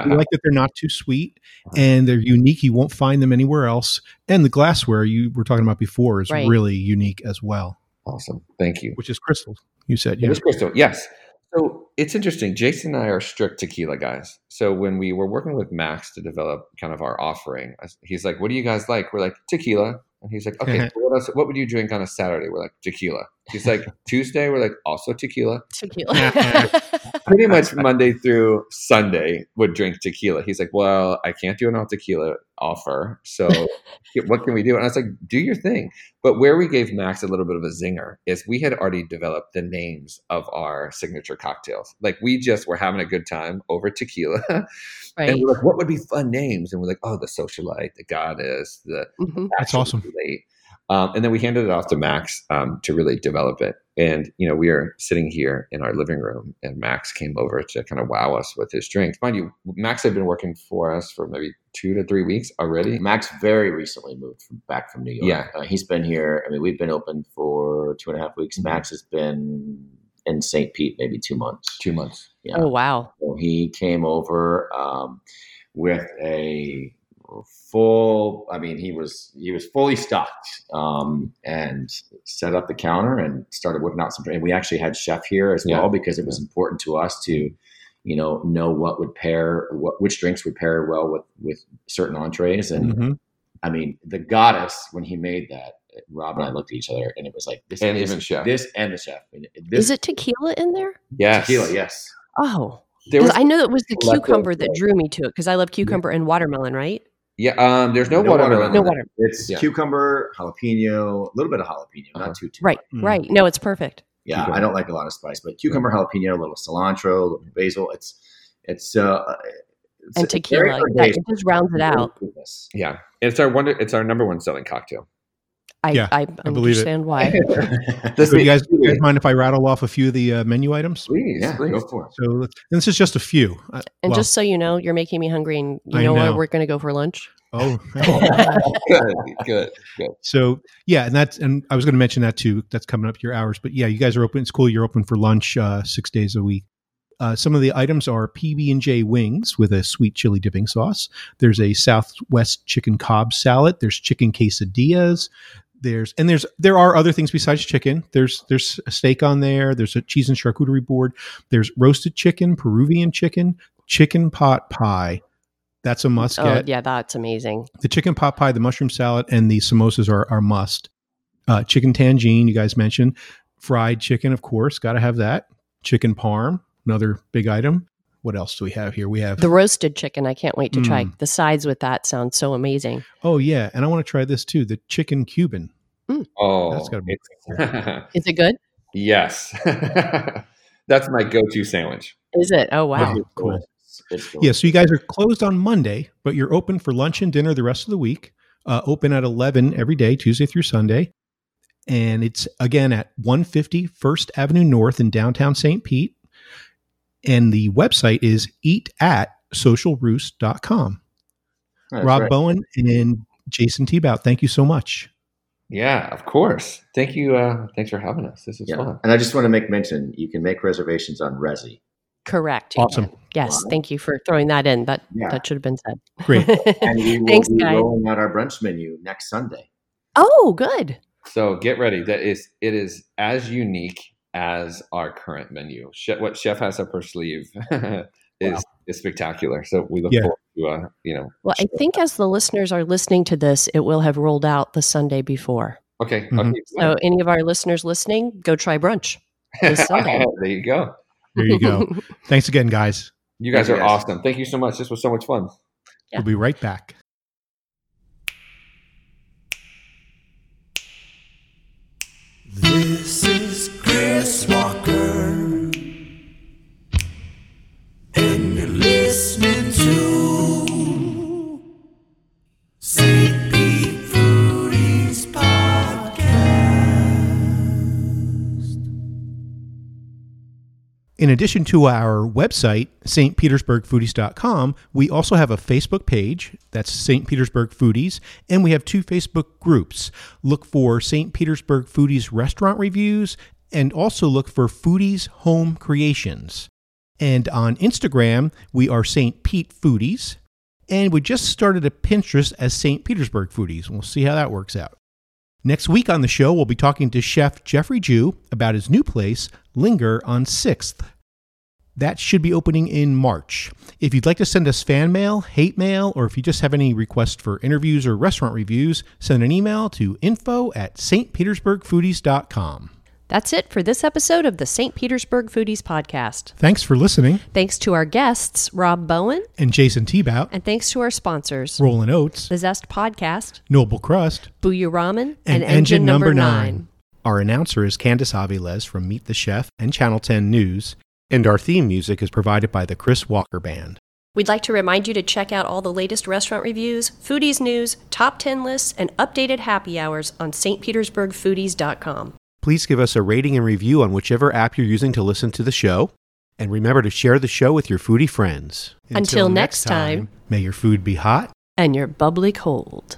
We like that they're not too sweet and they're unique. You won't find them anywhere else. And the glassware you were talking about before is Right. really unique as well, awesome. Thank you. which is crystal. You said, It yeah. was crystal. Yes. So it's interesting. Jason and I are strict tequila guys. So when we were working with Max to develop kind of our offering, he's like, "What do you guys like?" We're like, "Tequila." And he's like, "Okay, what else? What would you drink on a Saturday?" We're like, "Tequila." He's like, "Tuesday." We're like, "Also tequila." tequila. Pretty much Monday through Sunday would drink tequila. He's like, "Well, I can't do an all tequila offer, so what can we do?" And I was like, "Do your thing." But where we gave Max a little bit of a zinger is we had already developed the names of our signature cocktails. Like we just were having a good time over tequila. right. And we're like, what would be fun names? And we're like, oh, the socialite, the goddess, the Mhm. That's awesome. Late. Um, and then we handed it off to Max um, to really develop it. And you know, we are sitting here in our living room, and Max came over to kind of wow us with his drinks. Mind you, Max had been working for us for maybe two to three weeks already. Max very recently moved from, back from New York. Yeah. Uh, he's been here. I mean, we've been open for two and a half weeks. Mhm. Max has been in St. Pete maybe two months. Two months. Yeah. Oh wow. So he came over um, with a full. I mean, he was he was fully stocked um, and set up the counter and started whipping out some. And we actually had chef here as Yeah. well because it was important to us to, you know, know what would pair what which drinks would pair well with with certain entrees. And Mhm. I mean, the goddess when he made that. Rob and I looked at each other, and it was like this, And this, even chef. this and the chef. This Is it tequila in there? Yes. tequila? Yes. Oh. Was, I know it was the cucumber that drew me to it because I love cucumber and watermelon, right? Yeah. Um. There's no, No watermelon. watermelon. No water. It's Yeah. cucumber, jalapeno, a little bit of jalapeno, Uh-huh. not too too. Right, right. No, it's perfect. Yeah, Cucumber. I don't like a lot of spice, but cucumber, jalapeno, a little cilantro, a little basil. It's it's uh it's, And tequila. very Yeah, herbaceous. it just rounds it out. Yeah. It's our wonder. It's our number one selling cocktail. I, Yeah, I, believe it. understand why. This So you guys, you guys mind if I rattle off a few of the uh, menu items? please, yeah, please. go for it. So let's- and this is just a few. Uh, And well, just so you know, you're making me hungry, and you know, know. where we're going to go for lunch. oh, good, good, good. So yeah, and that's and I was going to mention that too. That's coming up your hours, but yeah, you guys are open. It's cool. You're open for lunch uh, six days a week. Uh, some of the items are PB and J wings with a sweet chili dipping sauce. There's a Southwest chicken Cobb salad. There's chicken quesadillas. There's and there's there are other things besides chicken. There's there's a steak on there. There's a cheese and charcuterie board. There's roasted chicken, Peruvian chicken, chicken pot pie. That's a must Oh, get yeah, that's amazing. the chicken pot pie, the mushroom salad, and the samosas are, are must. Uh, chicken tangine, you guys mentioned. Fried chicken, of course, got to have that. Chicken parm, another big item. What else do we have here? We have, The roasted chicken, I can't wait to try. Mm. The sides with that Sounds so amazing. oh, yeah. And I want to try this too the chicken Cuban. Oh, That's gotta be it's- Is it good? yes. That's my go-to sandwich. Is it? Oh, wow. Wow. cool. It's, it's Yeah, so you guys are closed on Monday, but you're open for lunch and dinner the rest of the week. Uh, open at 11 every day, Tuesday through Sunday. And it's again at 150 First Avenue North in downtown St. Pete. And the website is eat at socialroost.com. That's Rob right. Bowen and Jason Tebout, thank you so much. Yeah, of course. Thank you. Uh, thanks for having us. This is Yeah. fun. And I just want to make mention you can make reservations on Resy. Correct. Awesome. can. Yes. Wow. Thank you for throwing that in. That Yeah. that should have been said. Great. And we will Thanks, be guys. rolling out our brunch menu next Sunday. Oh, good. So get ready. That is, it is as unique as our current menu. Chef, what Chef has up her sleeve is is spectacular. So we look Yeah. forward to, uh, you know. Well, I think as the listeners are listening to this, it will have rolled out the Sunday before. Okay. Mhm. okay. So, any of our listeners listening, go try brunch there you go. There you go. Thanks again, guys. You guys Thank are you, guys. awesome. Thank you so much. This was so much fun. Yeah. We'll be right back. In addition to our website, stpetersburgfoodies.com, we also have a Facebook page. That's St. Petersburg Foodies. And we have two Facebook groups. Look for St. Petersburg Foodies restaurant reviews and also look for Foodies Home Creations. And on Instagram, we are St. Pete Foodies. And we just started a Pinterest as St. Petersburg Foodies. and We'll see how that works out. Next week on the show, we'll be talking to Chef Jeffrey Jew about his new place, Linger on 6th. That should be opening in March. If you'd like to send us fan mail, hate mail, or if you just have any requests for interviews or restaurant reviews, send an email to info at stpetersburgfoodies.com. That's it for this episode of the St. Petersburg Foodies Podcast. Thanks for listening. Thanks to our guests, Rob Bowen, And Jason Tebout, and thanks to our sponsors, Rollin' Oats, The Zest Podcast, Noble Crust, Booyah Ramen, and, Engine, Number 9. Our announcer is Candice Aviles from Meet the Chef and Channel 10 News, and our theme music is provided by the Chris Walker Band. We'd like to remind you to check out all the latest restaurant reviews, foodies news, top 10 lists, and updated happy hours on stpetersburgfoodies.com. Please give us a rating and review on whichever app you're using to listen to the show. And remember to share the show with your foodie friends. Until next time. may your food be hot. And you're bubbly cold.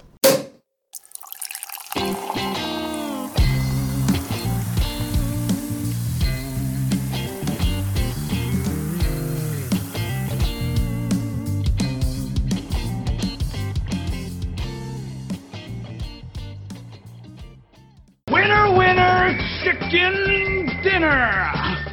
Chicken dinner.